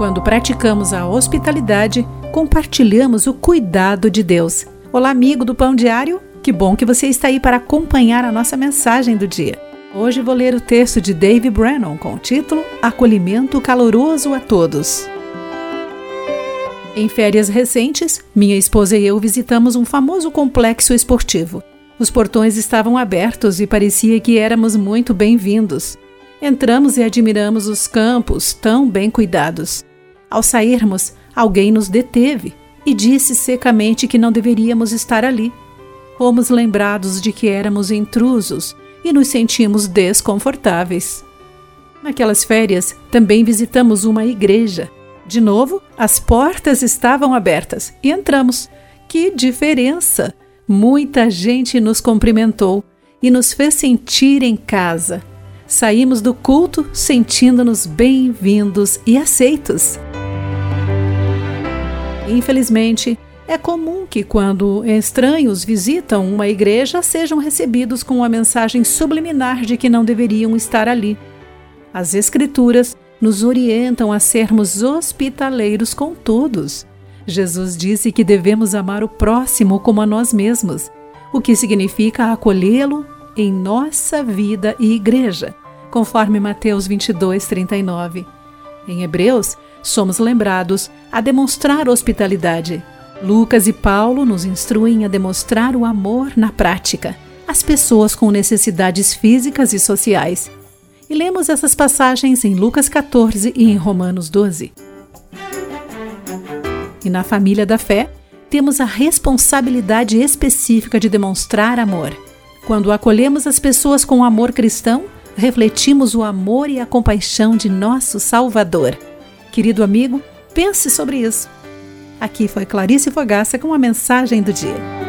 Quando praticamos a hospitalidade, compartilhamos o cuidado de Deus. Olá, amigo do Pão Diário, que bom que você está aí para acompanhar a nossa mensagem do dia. Hoje vou ler o texto de Dave Brennan com o título Acolhimento Caloroso a Todos. Em férias recentes, minha esposa e eu visitamos um famoso complexo esportivo. Os portões estavam abertos e parecia que éramos muito bem-vindos. Entramos e admiramos os campos tão bem cuidados. Ao sairmos, alguém nos deteve e disse secamente que não deveríamos estar ali. Fomos lembrados de que éramos intrusos e nos sentimos desconfortáveis. Naquelas férias, também visitamos uma igreja. De novo, as portas estavam abertas e entramos. Que diferença! Muita gente nos cumprimentou e nos fez sentir em casa. Saímos do culto sentindo-nos bem-vindos e aceitos. Infelizmente, é comum que, quando estranhos visitam uma igreja, sejam recebidos com a mensagem subliminar de que não deveriam estar ali. As Escrituras nos orientam a sermos hospitaleiros com todos Jesus disse que devemos amar o próximo como a nós mesmos, o que significa acolhê-lo em nossa vida e igreja, conforme Mateus 22, 39. Em Hebreus, somos lembrados a demonstrar hospitalidade. Lucas e Paulo nos instruem a demonstrar o amor na prática, às pessoas com necessidades físicas e sociais. E lemos essas passagens em Lucas 14 e em Romanos 12. E na família da fé, temos a responsabilidade específica de demonstrar amor. Quando acolhemos as pessoas com amor cristão, refletimos o amor e a compaixão de nosso Salvador. Querido amigo, pense sobre isso. Aqui foi Clarice Fogaça com a mensagem do dia.